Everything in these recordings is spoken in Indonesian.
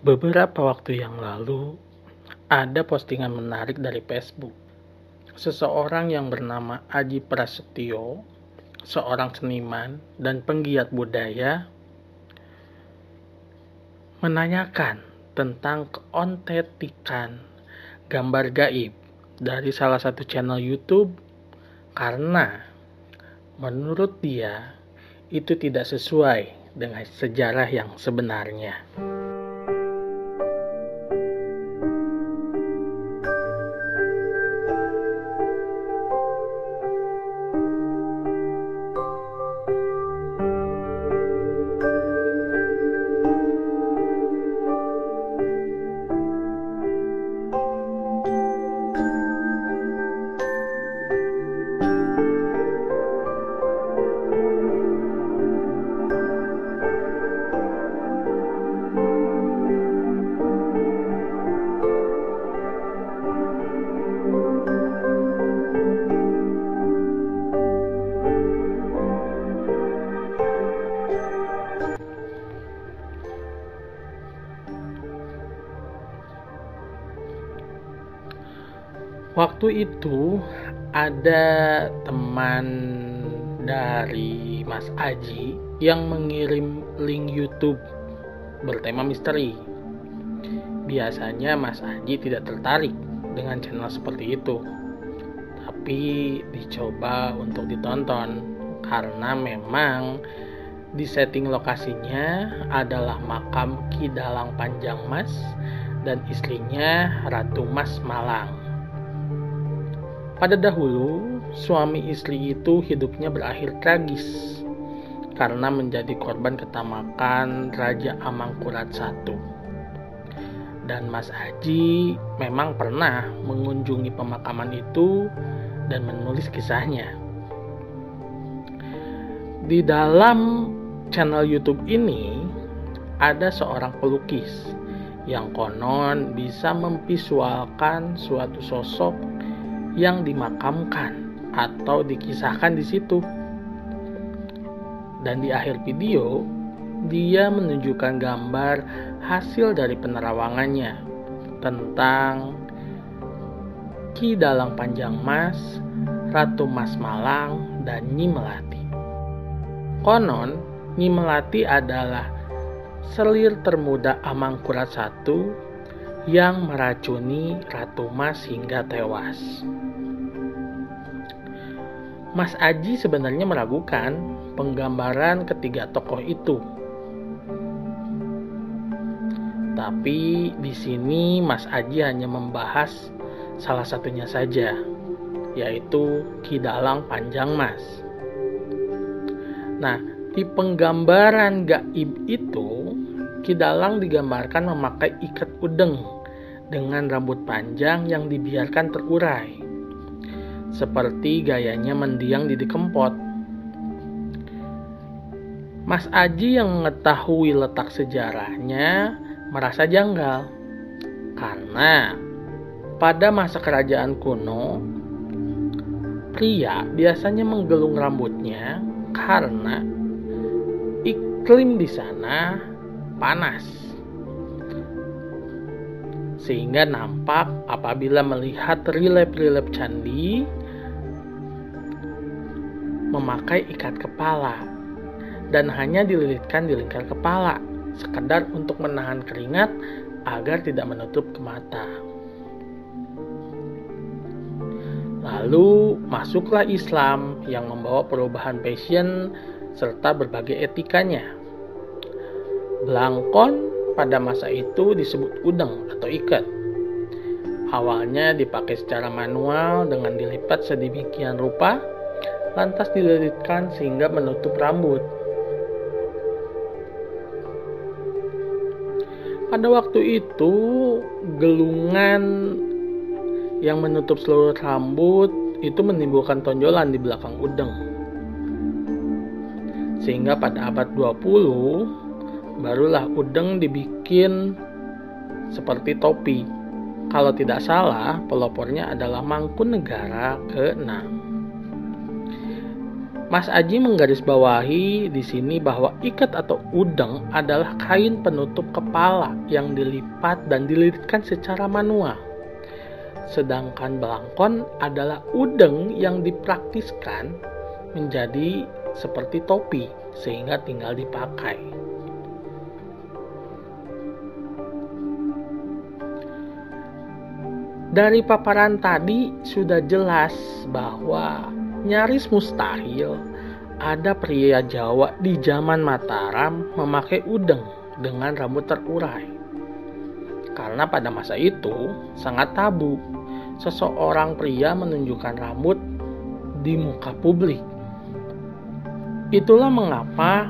Beberapa waktu yang lalu, ada postingan menarik dari Facebook. Seseorang yang bernama Aji Prasetyo, seorang seniman dan penggiat budaya, menanyakan tentang keontetikan gambar gaib dari salah satu channel YouTube karena menurut dia itu tidak sesuai dengan sejarah yang sebenarnya. Itu ada teman dari Mas Aji yang mengirim link YouTube bertema misteri. Biasanya Mas Aji tidak tertarik dengan channel seperti itu. Tapi dicoba untuk ditonton karena memang di setting lokasinya adalah makam Ki Dalang Panjang Mas dan istrinya Ratu Mas Malang. Pada dahulu, suami istri itu hidupnya berakhir tragis karena menjadi korban ketamakan Raja Amangkurat I. Dan Mas Haji memang pernah mengunjungi pemakaman itu dan menulis kisahnya. Di dalam channel YouTube ini ada seorang pelukis yang konon bisa memvisualkan suatu sosok yang dimakamkan atau dikisahkan di situ. Dan di akhir video, dia menunjukkan gambar hasil dari penerawangannya tentang Ki Dalang Panjang Mas, Ratu Mas Malang, dan Nyi Melati. Konon, Nyi Melati adalah selir termuda Amangkurat I yang meracuni Ratu Mas hingga tewas. Mas Aji sebenarnya meragukan penggambaran ketiga tokoh itu. Tapi di sini Mas Aji hanya membahas salah satunya saja, yaitu Ki Dalang Panjang Mas. Nah, di penggambaran gaib itu, Ki Dalang digambarkan memakai ikat udeng dengan rambut panjang yang dibiarkan terurai seperti gayanya mendiang di Kempot. Mas Aji yang mengetahui letak sejarahnya merasa janggal karena pada masa kerajaan kuno pria biasanya menggelung rambutnya karena iklim di sana panas. Sehingga nampak apabila melihat relief-relief candi memakai ikat kepala dan hanya dililitkan di lingkar kepala sekedar untuk menahan keringat agar tidak menutup ke mata. Lalu masuklah Islam yang membawa perubahan fashion serta berbagai etikanya. Belangkon pada masa itu disebut udeng atau ikat. Awalnya dipakai secara manual dengan dilipat sedemikian rupa lantas dililitkan sehingga menutup rambut. Pada waktu itu, gelungan yang menutup seluruh rambut itu menimbulkan tonjolan di belakang udeng. Sehingga pada abad 20, barulah udeng dibikin seperti topi. Kalau tidak salah, pelopornya adalah Mangkunegara ke-6. Mas Aji menggarisbawahi di sini bahwa ikat atau udeng adalah kain penutup kepala yang dilipat dan dililitkan secara manual. Sedangkan belangkon adalah udeng yang dipraktiskan menjadi seperti topi sehingga tinggal dipakai. Dari paparan tadi sudah jelas bahwa nyaris mustahil ada pria Jawa di zaman Mataram memakai udeng dengan rambut terurai. Karena pada masa itu sangat tabu seseorang pria menunjukkan rambut di muka publik. Itulah mengapa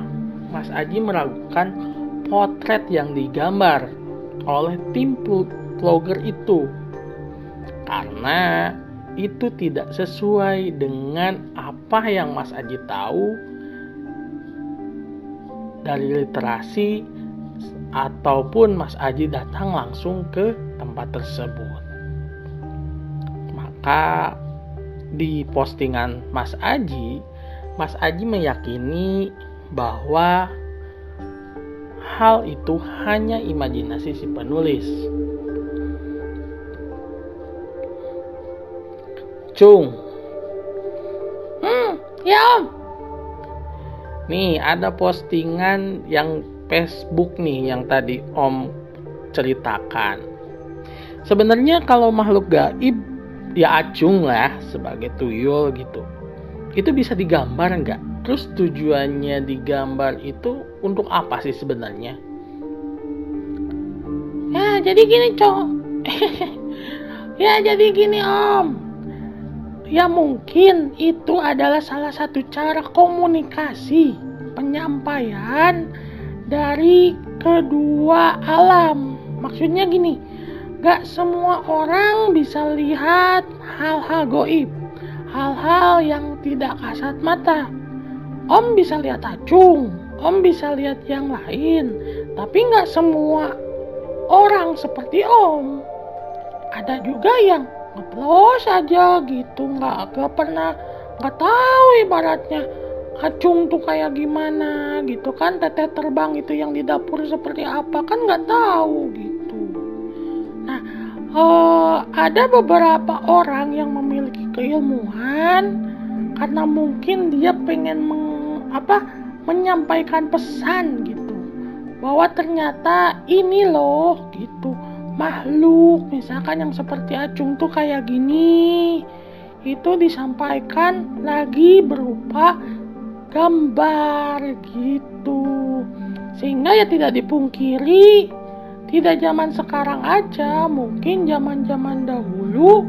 Mas Aji meragukan potret yang digambar oleh tim vlogger itu. Karena itu tidak sesuai dengan apa yang Mas Aji tahu dari literasi ataupun Mas Aji datang langsung ke tempat tersebut. Maka di postingan Mas Aji, Mas Aji meyakini bahwa hal itu hanya imajinasi si penulis Cung. Hmm, ya om. Nih ada postingan yang Facebook nih yang tadi om ceritakan. Sebenarnya kalau makhluk gaib ya acung lah sebagai tuyul gitu. Itu bisa digambar nggak? Terus tujuannya digambar itu untuk apa sih sebenarnya? Ya jadi gini cowok. ya jadi gini om Ya mungkin itu adalah salah satu cara komunikasi penyampaian dari kedua alam. Maksudnya gini, gak semua orang bisa lihat hal-hal goib, hal-hal yang tidak kasat mata. Om bisa lihat acung, om bisa lihat yang lain, tapi gak semua orang seperti om. Ada juga yang ngeplos aja gitu nggak gak pernah nggak tahu ibaratnya. Acung tuh kayak gimana gitu kan teteh terbang itu yang di dapur seperti apa kan nggak tahu gitu. Nah uh, ada beberapa orang yang memiliki keilmuan karena mungkin dia pengen meng, apa menyampaikan pesan gitu. Bahwa ternyata ini loh gitu makhluk. Misalkan yang seperti acung tuh kayak gini. Itu disampaikan lagi berupa gambar gitu. Sehingga ya tidak dipungkiri tidak zaman sekarang aja mungkin zaman zaman dahulu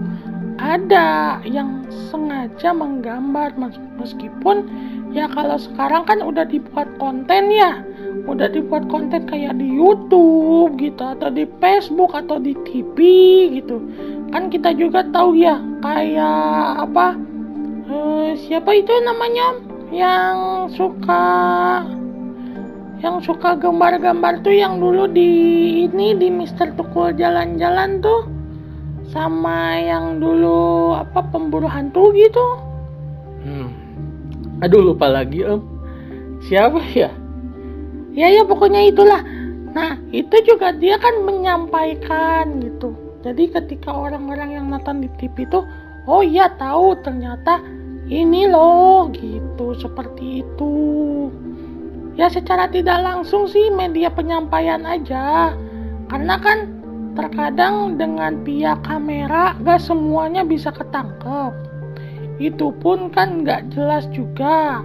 ada yang sengaja menggambar meskipun ya kalau sekarang kan udah dibuat konten ya udah dibuat konten kayak di YouTube gitu atau di Facebook atau di TV gitu. Kan kita juga tahu ya kayak apa eh, siapa itu namanya? Yang suka yang suka gambar-gambar tuh yang dulu di ini di Mister Tukul jalan-jalan tuh sama yang dulu apa pemburu hantu gitu. Hmm. aduh lupa lagi om. Siapa ya ya ya pokoknya itulah. Nah itu juga dia kan menyampaikan gitu. Jadi ketika orang-orang yang nonton di TV itu oh iya tahu ternyata ini loh gitu seperti itu. Ya secara tidak langsung sih media penyampaian aja. Karena kan terkadang dengan pihak kamera gak semuanya bisa ketangkep. Itu pun kan gak jelas juga.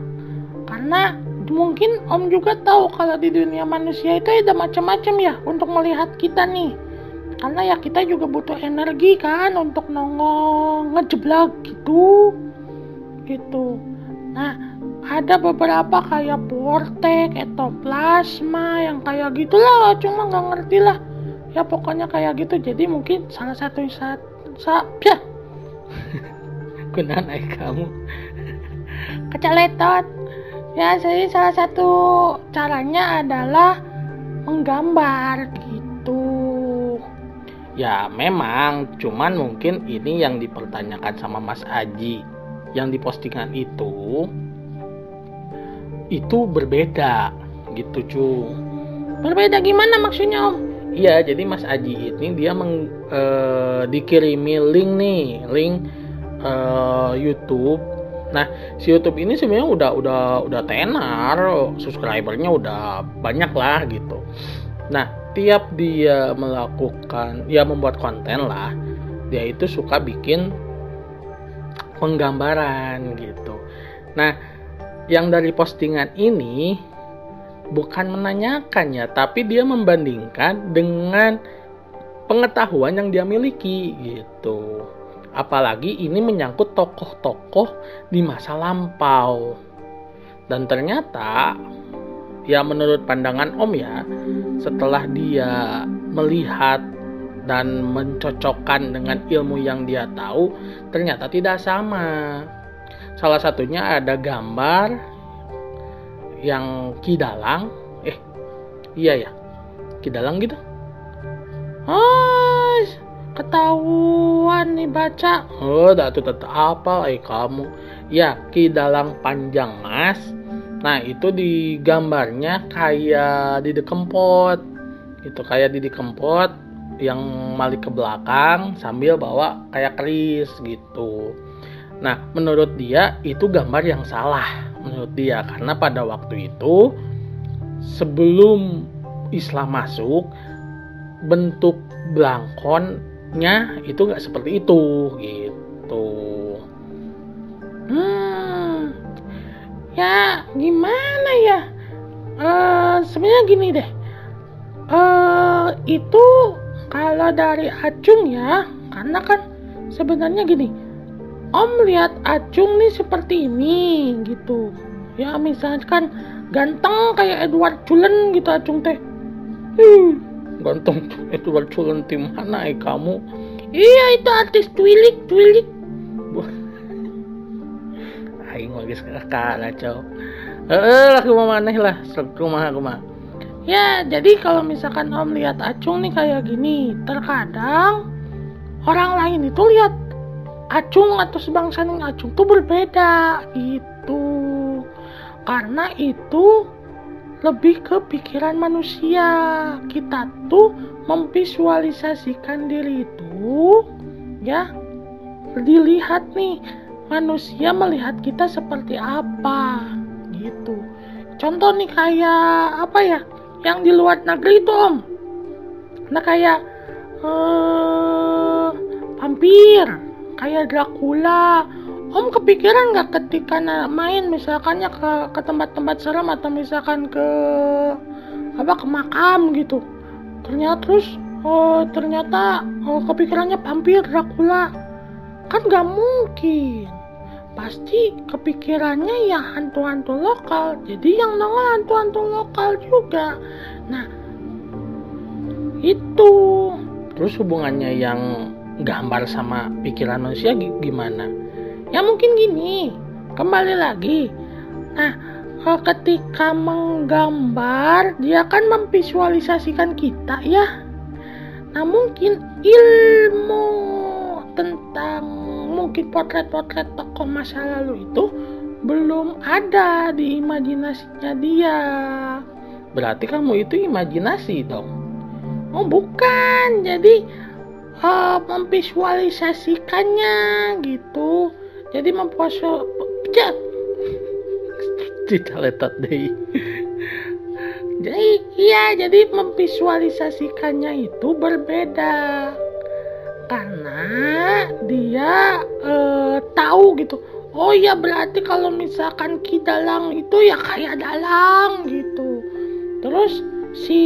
Karena mungkin Om juga tahu kalau di dunia manusia itu ada macam-macam ya untuk melihat kita nih. Karena ya kita juga butuh energi kan untuk nongol ngejeblak gitu. Gitu. Nah, ada beberapa kayak vortex atau plasma yang kayak gitulah cuma nggak ngerti lah ya pokoknya kayak gitu jadi mungkin salah satu saat sa ya kamu kecaletot ya jadi salah satu caranya adalah menggambar gitu. Ya memang. Cuman mungkin ini yang dipertanyakan sama Mas Aji yang di postingan itu itu berbeda gitu cu. Berbeda gimana maksudnya om? Iya jadi Mas Aji ini dia meng, e, dikirimi link nih link e, YouTube nah si YouTube ini sebenarnya udah udah udah tenar subscribernya udah banyak lah gitu nah tiap dia melakukan ya membuat konten lah dia itu suka bikin penggambaran gitu nah yang dari postingan ini bukan menanyakan ya, tapi dia membandingkan dengan pengetahuan yang dia miliki gitu. Apalagi ini menyangkut tokoh-tokoh di masa lampau. Dan ternyata ya menurut pandangan Om ya, setelah dia melihat dan mencocokkan dengan ilmu yang dia tahu, ternyata tidak sama. Salah satunya ada gambar yang Kidalang eh iya ya Kidalang gitu oh ketahuan nih baca. Oh tuh tetap apa eh kamu? Ya Kidalang panjang mas. Nah itu di gambarnya kayak di dekempot itu kayak di dekempot yang malik ke belakang sambil bawa kayak keris gitu. Nah menurut dia itu gambar yang salah menurut dia. Karena pada waktu itu sebelum Islam masuk bentuk belangkonnya itu nggak seperti itu gitu hmm ya gimana ya uh, sebenarnya gini deh uh, itu kalau dari acung ya karena kan sebenarnya gini Om lihat Acung nih seperti ini gitu. Ya misalkan ganteng kayak Edward Cullen gitu Acung teh. Hmm, ganteng Edward Cullen tim mana eh kamu? Iya itu artis Twilik Twilik. Aing lagi kalah cow. Eh lah kumah maneh lah, kumah kumah. Ya, jadi kalau misalkan Om lihat Acung nih kayak gini, terkadang orang lain itu lihat acung atau sebangsa dengan acung itu berbeda itu karena itu lebih ke pikiran manusia. Kita tuh memvisualisasikan diri itu ya. Dilihat nih manusia melihat kita seperti apa gitu. Contoh nih kayak apa ya yang di luar negeri itu om. Nah kayak uh, vampir kayak Dracula Om kepikiran nggak ketika main misalkannya ke ke tempat-tempat serem atau misalkan ke apa ke makam gitu. Ternyata terus oh, ternyata oh, kepikirannya vampir Dracula. Kan nggak mungkin. Pasti kepikirannya ya hantu-hantu lokal. Jadi yang nongol hantu-hantu lokal juga. Nah itu. Terus hubungannya yang gambar sama pikiran manusia gimana? Ya mungkin gini, kembali lagi. Nah, eh, ketika menggambar, dia kan memvisualisasikan kita ya. Nah, mungkin ilmu tentang mungkin potret-potret tokoh masa lalu itu belum ada di imajinasinya dia. Berarti kamu itu imajinasi dong? Oh bukan, jadi uh, memvisualisasikannya gitu jadi memposo tidak letak deh jadi iya jadi memvisualisasikannya itu berbeda. Karena dia uh, tahu gitu. Oh ya berarti kalau misalkan kidalang itu ya kayak dalang gitu. Terus si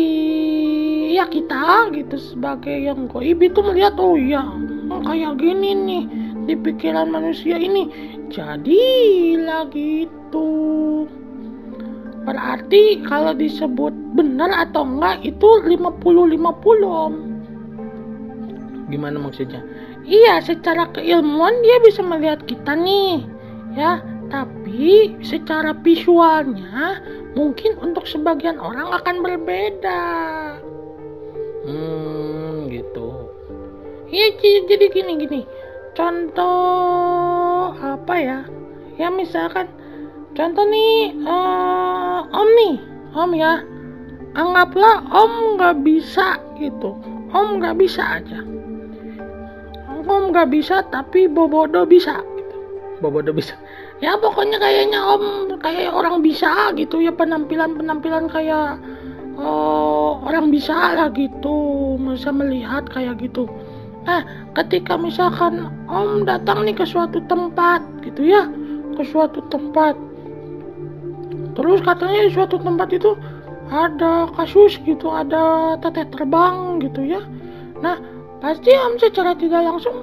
ya kita gitu sebagai yang goib itu melihat oh ya kayak gini nih di pikiran manusia ini jadi lagi itu berarti kalau disebut benar atau enggak itu 50-50 om. Gimana maksudnya? Iya secara keilmuan dia bisa melihat kita nih ya. Tapi secara visualnya mungkin untuk sebagian orang akan berbeda. Hmm, gitu. Iya, jadi gini gini. Contoh apa ya? Ya misalkan contoh nih uh, om nih om ya. Anggaplah om nggak bisa gitu. Om nggak bisa aja. Om nggak bisa tapi bobodo bisa gitu. bobodo bisa. Ya pokoknya kayaknya om kayak orang bisa gitu ya penampilan penampilan kayak oh, orang bisa lah gitu. Bisa melihat kayak gitu nah ketika misalkan om datang nih ke suatu tempat gitu ya ke suatu tempat. Terus katanya di suatu tempat itu ada kasus gitu ada tete terbang gitu ya. Nah pasti om secara tidak langsung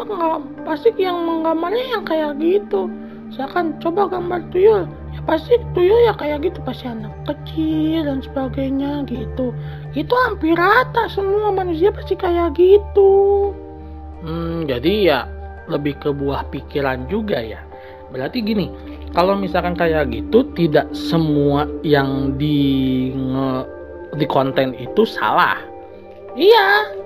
pasti yang menggambarnya yang kayak gitu. Misalkan coba gambar tuyul ya pasti tuyul ya kayak gitu pasti anak kecil dan sebagainya gitu. Itu hampir rata semua manusia pasti kayak gitu Hmm, jadi ya lebih ke buah pikiran juga ya. Berarti gini, kalau misalkan kayak gitu tidak semua yang di nge, di konten itu salah. Iya.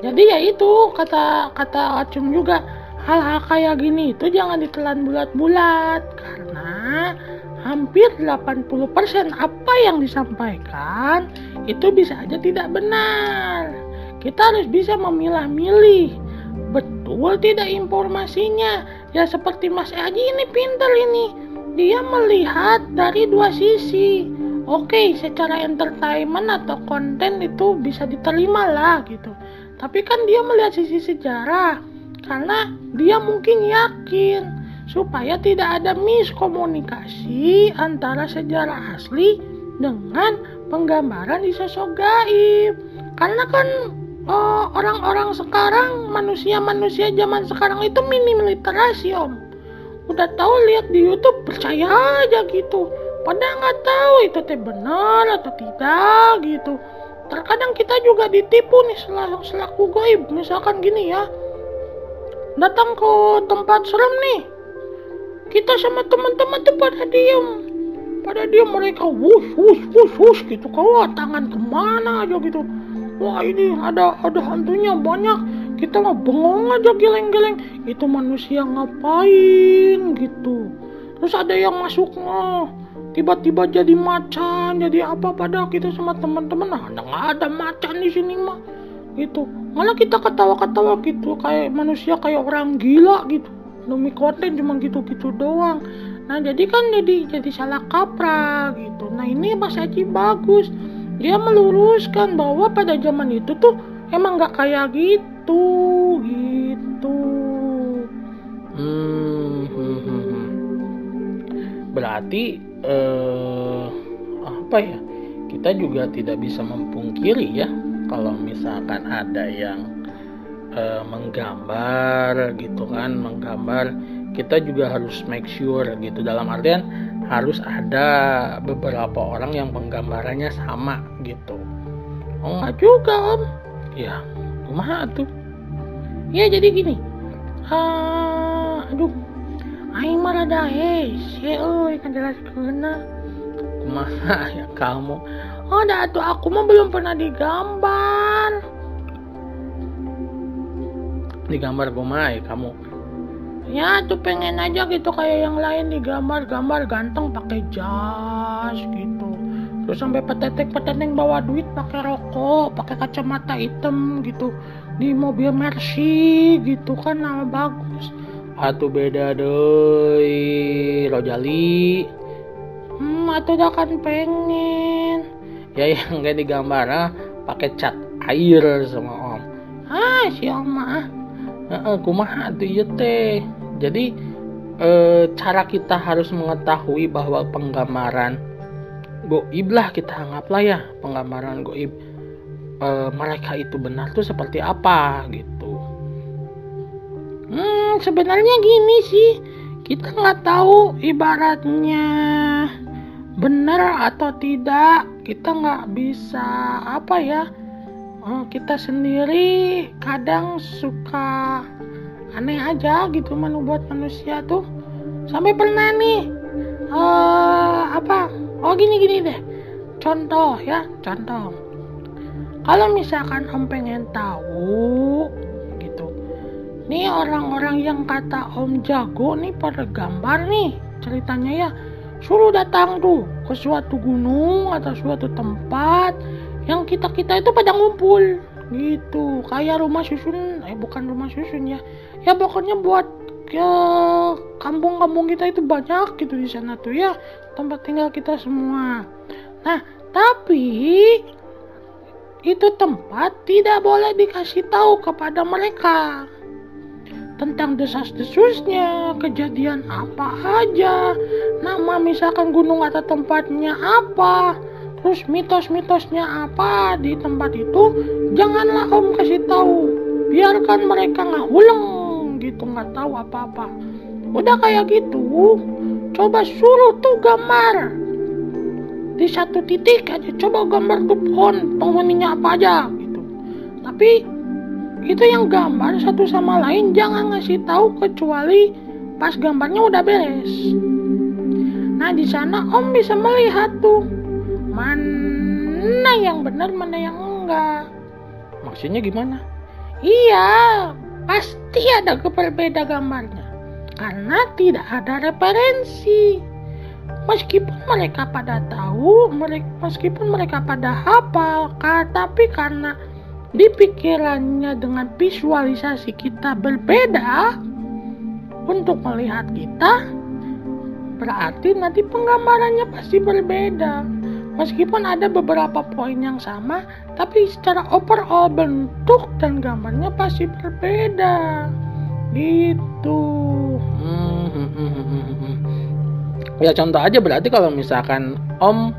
Jadi ya itu kata kata Acung juga hal-hal kayak gini itu jangan ditelan bulat-bulat karena hampir 80% apa yang disampaikan itu bisa aja tidak benar. Kita harus bisa memilah-milih betul tidak informasinya? Ya seperti Mas Aji ini pintar ini. Dia melihat dari dua sisi. Oke secara entertainment atau konten itu bisa diterima lah gitu. Tapi kan dia melihat sisi sejarah karena dia mungkin yakin supaya tidak ada miskomunikasi antara sejarah asli dengan penggambaran di sosok gaib. Karena kan oh, orang-orang sekarang manusia-manusia zaman sekarang itu minim literasi om. Udah tahu lihat di YouTube percaya aja gitu. Padahal nggak tahu itu teh benar atau tidak gitu. Terkadang kita juga ditipu nih selaku, selaku goib. Misalkan gini ya. Datang ke tempat serem nih. Kita sama teman-teman tuh pada diem. Pada diem mereka wush wush wush wush gitu. Kalau tangan ke mana aja gitu wah ini ada ada hantunya banyak. Kita mah bengong aja geleng-geleng. Itu manusia ngapain gitu. Terus ada yang masuknya tiba-tiba jadi macan jadi apa pada kita sama teman-teman nah ada nggak ada macan di sini mah. Gitu. Malah kita ketawa-ketawa gitu kayak manusia kayak orang gila gitu. Demi konten cuma gitu-gitu doang. Nah jadi kan jadi jadi salah kaprah gitu. Nah ini Mas Haji bagus dia meluruskan bahwa pada zaman itu tuh emang nggak kayak gitu gitu hmm, hmm, hmm, hmm. berarti eh, apa ya kita juga tidak bisa mempungkiri ya kalau misalkan ada yang eh, menggambar gitu kan menggambar kita juga harus make sure gitu. Dalam artian harus ada beberapa orang yang penggambarannya sama gitu. Oh nggak juga om. Ya kumaha tuh. Ya jadi gini. Uh, aduh. Aing mah rada hese euy kan jelas kena kumaha ya kamu? Oh dah tuh aku mah belum pernah digambar. Digambar kumaha ya kamu ya tuh pengen aja gitu kayak yang lain digambar-gambar ganteng pakai jas gitu. Terus sampai petetek petetek bawa duit pakai rokok pakai kacamata hitam gitu. Di mobil Mercy gitu kan nama bagus. Atau beda deh Rojali. Hmm atau udah kan pengen. Ya yang gak digambar ah pakai cat air sama om. Ah si om mah. Heeh, kumaha tuh iya teh jadi e, cara kita harus mengetahui bahwa penggambaran goib lah kita anggaplah ya. Penggambaran goib e, mereka itu benar tuh seperti apa gitu. Hmm sebenarnya gini sih. Kita nggak tahu ibaratnya benar atau tidak. Kita nggak bisa apa ya oh, kita sendiri kadang suka aneh aja gitu manu buat manusia tuh. Sampai pernah nih uh, apa? Oh gini gini deh. Contoh ya contoh. Kalau misalkan om pengen tahu gitu. Nih orang-orang yang kata om jago nih pada gambar nih ceritanya ya. Suruh datang tuh ke suatu gunung atau suatu tempat yang kita kita itu pada ngumpul gitu kayak rumah susun eh bukan rumah susun ya. Ya pokoknya buat ke kampung-kampung kita itu banyak gitu di sana tuh ya. Tempat tinggal kita semua. Nah tapi itu tempat tidak boleh dikasih tahu kepada mereka tentang desas-desusnya, kejadian apa aja, nama misalkan gunung atau tempatnya apa, terus mitos-mitosnya apa di tempat itu, janganlah om kasih tahu, biarkan mereka nggak uleng gitu nggak tahu apa-apa. Udah kayak gitu, coba suruh tuh gambar di satu titik aja, coba gambar tuh pohon penghuninya apa aja gitu. Tapi itu yang gambar satu sama lain jangan ngasih tahu kecuali pas gambarnya udah beres. Nah di sana Om bisa melihat tuh mana yang benar mana yang enggak. Maksudnya gimana? Iya, pasti ada berbeda gambarnya karena tidak ada referensi. Meskipun mereka pada tahu, mereka, meskipun mereka pada hafal, tapi karena di pikirannya dengan visualisasi kita berbeda untuk melihat kita berarti nanti penggambarannya pasti berbeda meskipun ada beberapa poin yang sama tapi secara overall bentuk dan gambarnya pasti berbeda gitu ya contoh aja berarti kalau misalkan om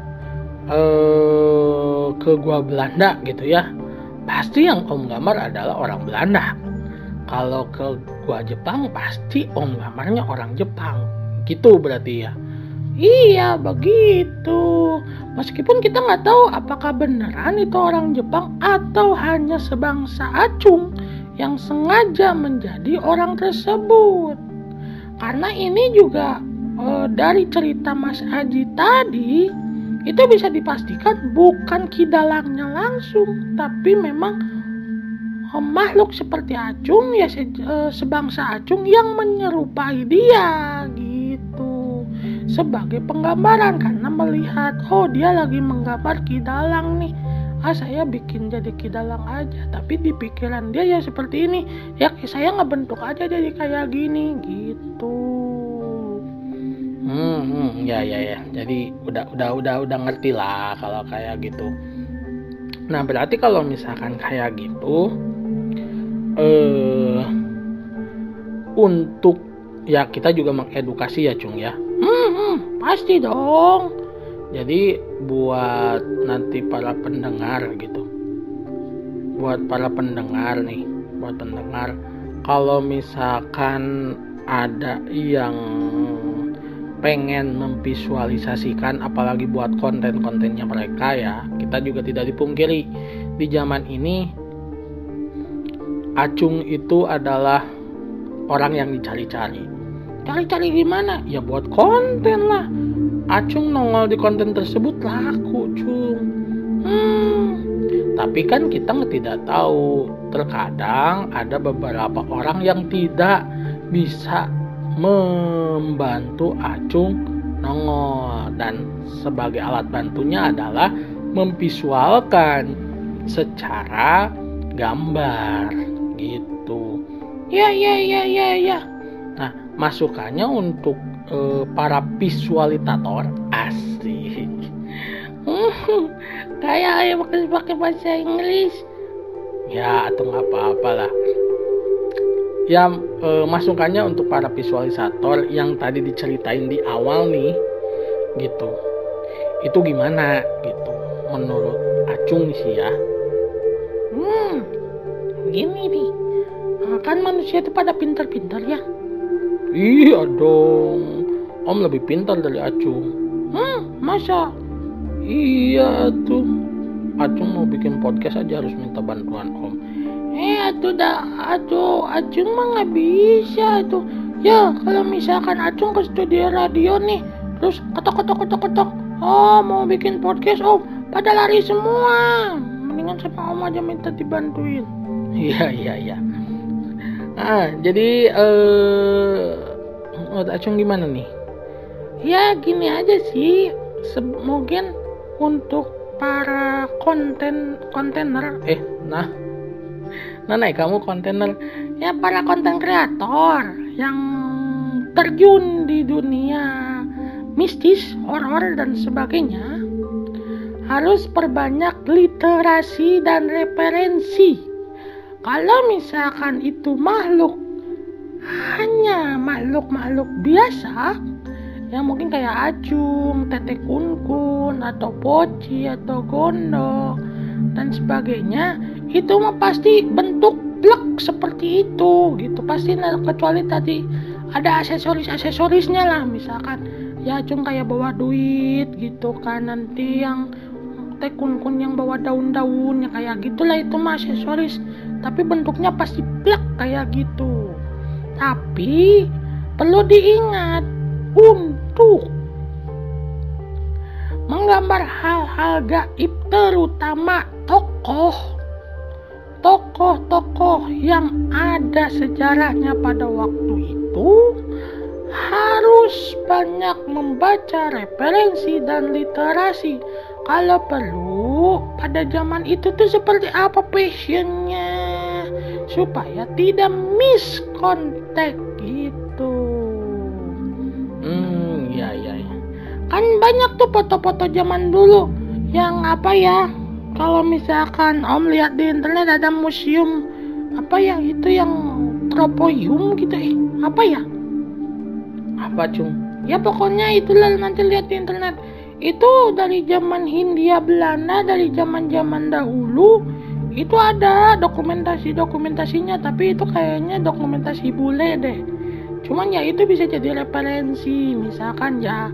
eh, ke gua Belanda gitu ya pasti yang om gambar adalah orang Belanda. Kalau ke gua Jepang pasti om gambarnya orang Jepang. Gitu berarti ya. Iya begitu. Meskipun kita nggak tahu apakah beneran itu orang Jepang atau hanya sebangsa acung yang sengaja menjadi orang tersebut. Karena ini juga e, dari cerita Mas Aji tadi itu bisa dipastikan bukan kidalangnya langsung, tapi memang eh, makhluk seperti acung ya eh, sebangsa acung yang menyerupai dia sebagai penggambaran karena melihat oh dia lagi menggambar kidalang nih ah saya bikin jadi kidalang aja tapi di pikiran dia ya seperti ini ya saya ngebentuk aja jadi kayak gini gitu Hmm, hmm, ya ya ya. Jadi udah udah udah udah ngerti lah kalau kayak gitu. Nah berarti kalau misalkan kayak gitu, eh untuk ya kita juga mengedukasi ya cung ya. Hmm, hmm, pasti dong. Jadi buat nanti para pendengar gitu, buat para pendengar nih, buat pendengar, kalau misalkan ada yang pengen memvisualisasikan apalagi buat konten-kontennya mereka ya kita juga tidak dipungkiri. Di zaman ini acung itu adalah orang yang dicari-cari cari-cari gimana ya buat konten lah. Acung nongol di konten tersebut laku cung. Hmm, tapi kan kita tidak tahu. Terkadang ada beberapa orang yang tidak bisa membantu acung nongol. Dan sebagai alat bantunya adalah memvisualkan secara gambar gitu. Ya ya ya ya ya. Masukannya untuk e, para visualitator? Asli. Kayak ayah pakai bahasa Inggris. Ya, atau nggak apa-apa lah. Ya e, masukannya untuk para visualisator yang tadi diceritain di awal nih gitu. Itu gimana gitu menurut acung sih ya. Hmm gini nih. Eh, kan manusia itu pada pintar-pintar ya iya dong. Om lebih pintar dari acung. Hmm masa? Iya tuh. Acung mau bikin podcast aja harus minta bantuan om. Eh atuh dah. Atuh acung mah nggak bisa tuh. Ya kalau misalkan acung ke studio radio nih terus ketok ketok ketok ketok oh mau bikin podcast oh pada lari semua. Mendingan sama om aja minta dibantuin. Iya iya iya. Ah jadi eh uh, acung gimana nih? Ya gini aja sih. Mungkin untuk para konten kontainer eh nah. Nah naik kamu kontainer. Ya para konten kreator yang terjun di dunia mistis horor dan sebagainya harus perbanyak literasi dan referensi. Kalau misalkan itu makhluk hanya makhluk-makhluk biasa yang mungkin kayak acung, tete kunkun, atau poci, atau gondok, dan sebagainya, itu mah pasti bentuk blok seperti itu gitu. Pasti kecuali tadi ada aksesoris aksesorisnya lah misalkan ya acung kayak bawa duit gitu kan. Nanti yang teh kun yang bawa daun-daun ya kayak gitulah itu mah aksesoris. Tapi bentuknya pasti blak kayak gitu tapi perlu diingat untuk menggambar hal-hal gaib terutama tokoh tokoh-tokoh yang ada sejarahnya pada waktu itu harus banyak membaca referensi dan literasi. Kalau perlu pada zaman itu tuh seperti apa passionnya supaya tidak miss kontak gitu. Hmm ya ya ya kan banyak tuh foto-foto zaman dulu. Yang apa ya? Kalau misalkan om lihat di internet ada museum apa ya itu yang tropoium gitu? Eh apa ya? Apa cung? Ya pokoknya itulah nanti lihat di internet. Itu dari zaman Hindia Belanda dari zaman zaman dahulu itu ada dokumentasi dokumentasinya tapi itu kayaknya dokumentasi bule deh. Cuman ya itu bisa jadi referensi misalkan ya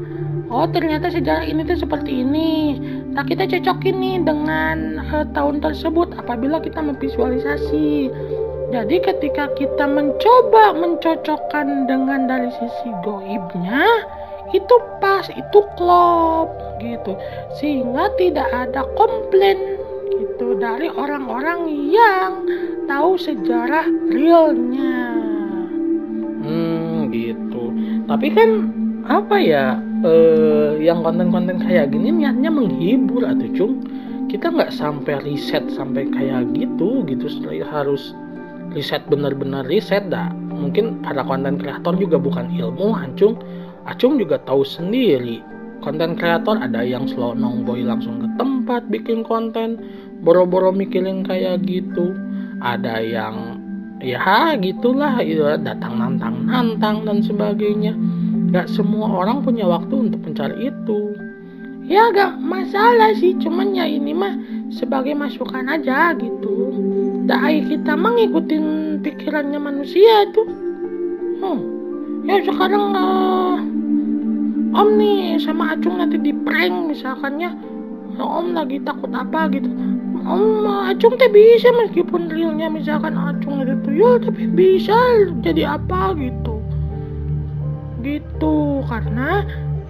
oh ternyata sejarah ini tuh seperti ini. Nah kita cocokin nih dengan uh, tahun tersebut apabila kita memvisualisasi. Jadi ketika kita mencoba mencocokkan dengan dari sisi goibnya itu pas itu klop gitu. Sehingga tidak ada komplain gitu dari orang-orang yang tahu sejarah realnya. Hmm gitu. Tapi kan apa ya eh, yang konten-konten kayak gini niatnya menghibur atau cung. Kita nggak sampai riset sampai kayak gitu gitu. Harus riset benar-benar riset dah. Mungkin para konten kreator juga bukan ilmu cung. Acung juga tahu sendiri. Konten kreator ada yang slow boy langsung ke tempat bikin konten boro-boro mikirin kayak gitu ada yang ya gitulah ya, datang nantang nantang dan sebagainya Gak semua orang punya waktu untuk mencari itu. Ya gak masalah sih, cuman ya ini mah sebagai masukan aja gitu. Dai kita mengikuti pikirannya manusia tuh. Hmm. Ya sekarang uh, Om nih sama Acung nanti di prank misalkannya Om lagi takut apa gitu. Om Acung teh bisa meskipun realnya misalkan Acung itu tuyul tapi bisa jadi apa gitu. Gitu karena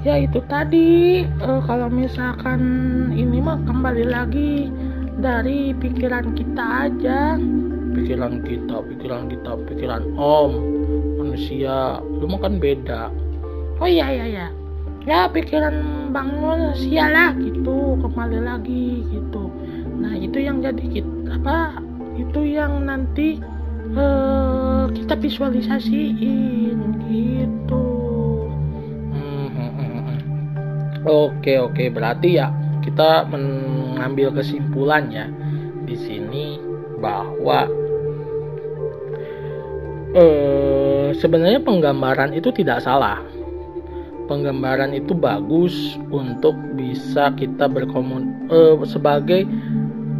ya itu tadi uh, kalau misalkan ini mah kembali lagi dari pikiran kita aja. Pikiran kita pikiran kita pikiran om manusia lu mah kan beda. Oh iya iya iya ya pikiran bang manusia lah gitu kembali lagi gitu. Nah itu yang jadi kita apa itu yang nanti uh, kita visualisasiin gitu. Oke oke. Berarti ya kita mengambil kesimpulannya di sini bahwa eh, sebenarnya penggambaran itu tidak salah. Penggambaran itu bagus untuk bisa kita berkomun eh, sebagai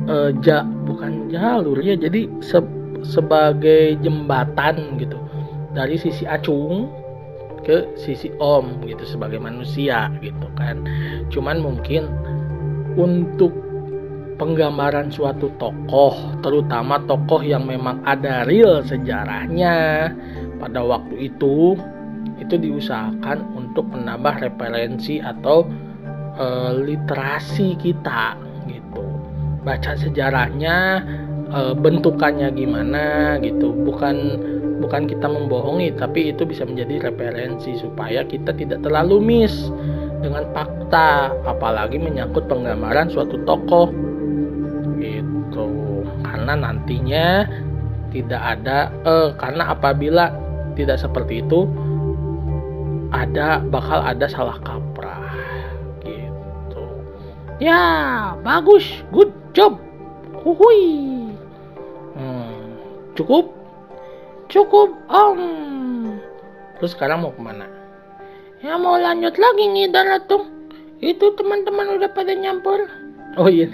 eh, ja bukan jalur ya jadi se sebagai jembatan gitu. Dari sisi acung ke sisi om gitu sebagai manusia gitu kan. Cuman mungkin untuk penggambaran suatu tokoh terutama tokoh yang memang ada real sejarahnya pada waktu itu itu diusahakan untuk menambah referensi atau e, literasi kita gitu baca sejarahnya e, bentukannya gimana gitu bukan bukan kita membohongi tapi itu bisa menjadi referensi supaya kita tidak terlalu miss dengan fakta, apalagi menyangkut penggambaran suatu tokoh. Gitu. Karena nantinya tidak ada eh karena apabila tidak seperti itu ada bakal ada salah kaprah gitu. Ya, bagus. Good job. Huhui. Hmm, cukup? Cukup, Om. Terus sekarang mau ke mana? Ya mau lanjut lagi ngidar tuh. Itu teman-teman udah pada nyampur. Oh iya.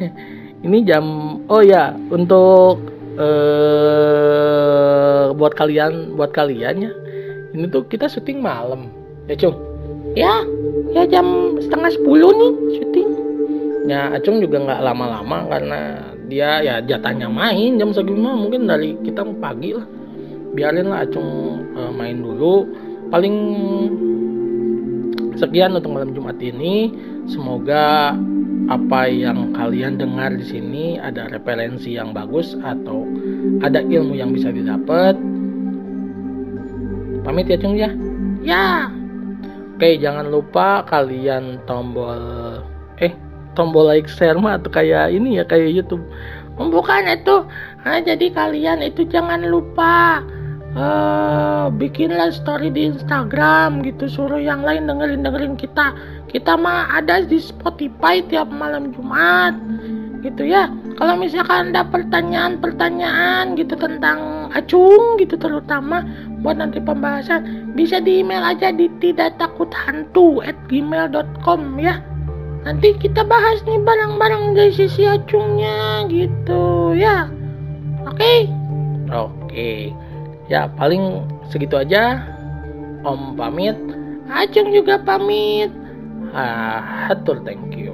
Ini jam oh ya untuk eh buat kalian buat kalian ya. Ini tuh kita syuting malam. Ya, Cung. Ya, ya jam setengah sepuluh nih syuting. Ya, Acung juga nggak lama-lama karena dia ya jatahnya main jam segini mungkin dari kita pagi lah. Biarin lah Acung eh, main dulu. Paling sekian untuk malam Jumat ini. Semoga apa yang kalian dengar di sini ada referensi yang bagus atau ada ilmu yang bisa didapat. Pamit ya Cung ya. Ya, Oke, jangan lupa kalian tombol eh tombol like share mah atau kayak ini ya kayak YouTube. bukan itu. Nah, jadi kalian itu jangan lupa eh bikinlah story di Instagram gitu suruh yang lain dengerin dengerin kita kita mah ada di Spotify tiap malam Jumat gitu ya kalau misalkan ada pertanyaan-pertanyaan gitu tentang acung gitu terutama buat nanti pembahasan bisa di email aja di tidak takut hantu at gmail.com ya nanti kita bahas nih barang-barang dari sisi acungnya gitu ya oke Oke. Ya, paling segitu aja. Om pamit. acung juga pamit Ah, hatur thank you.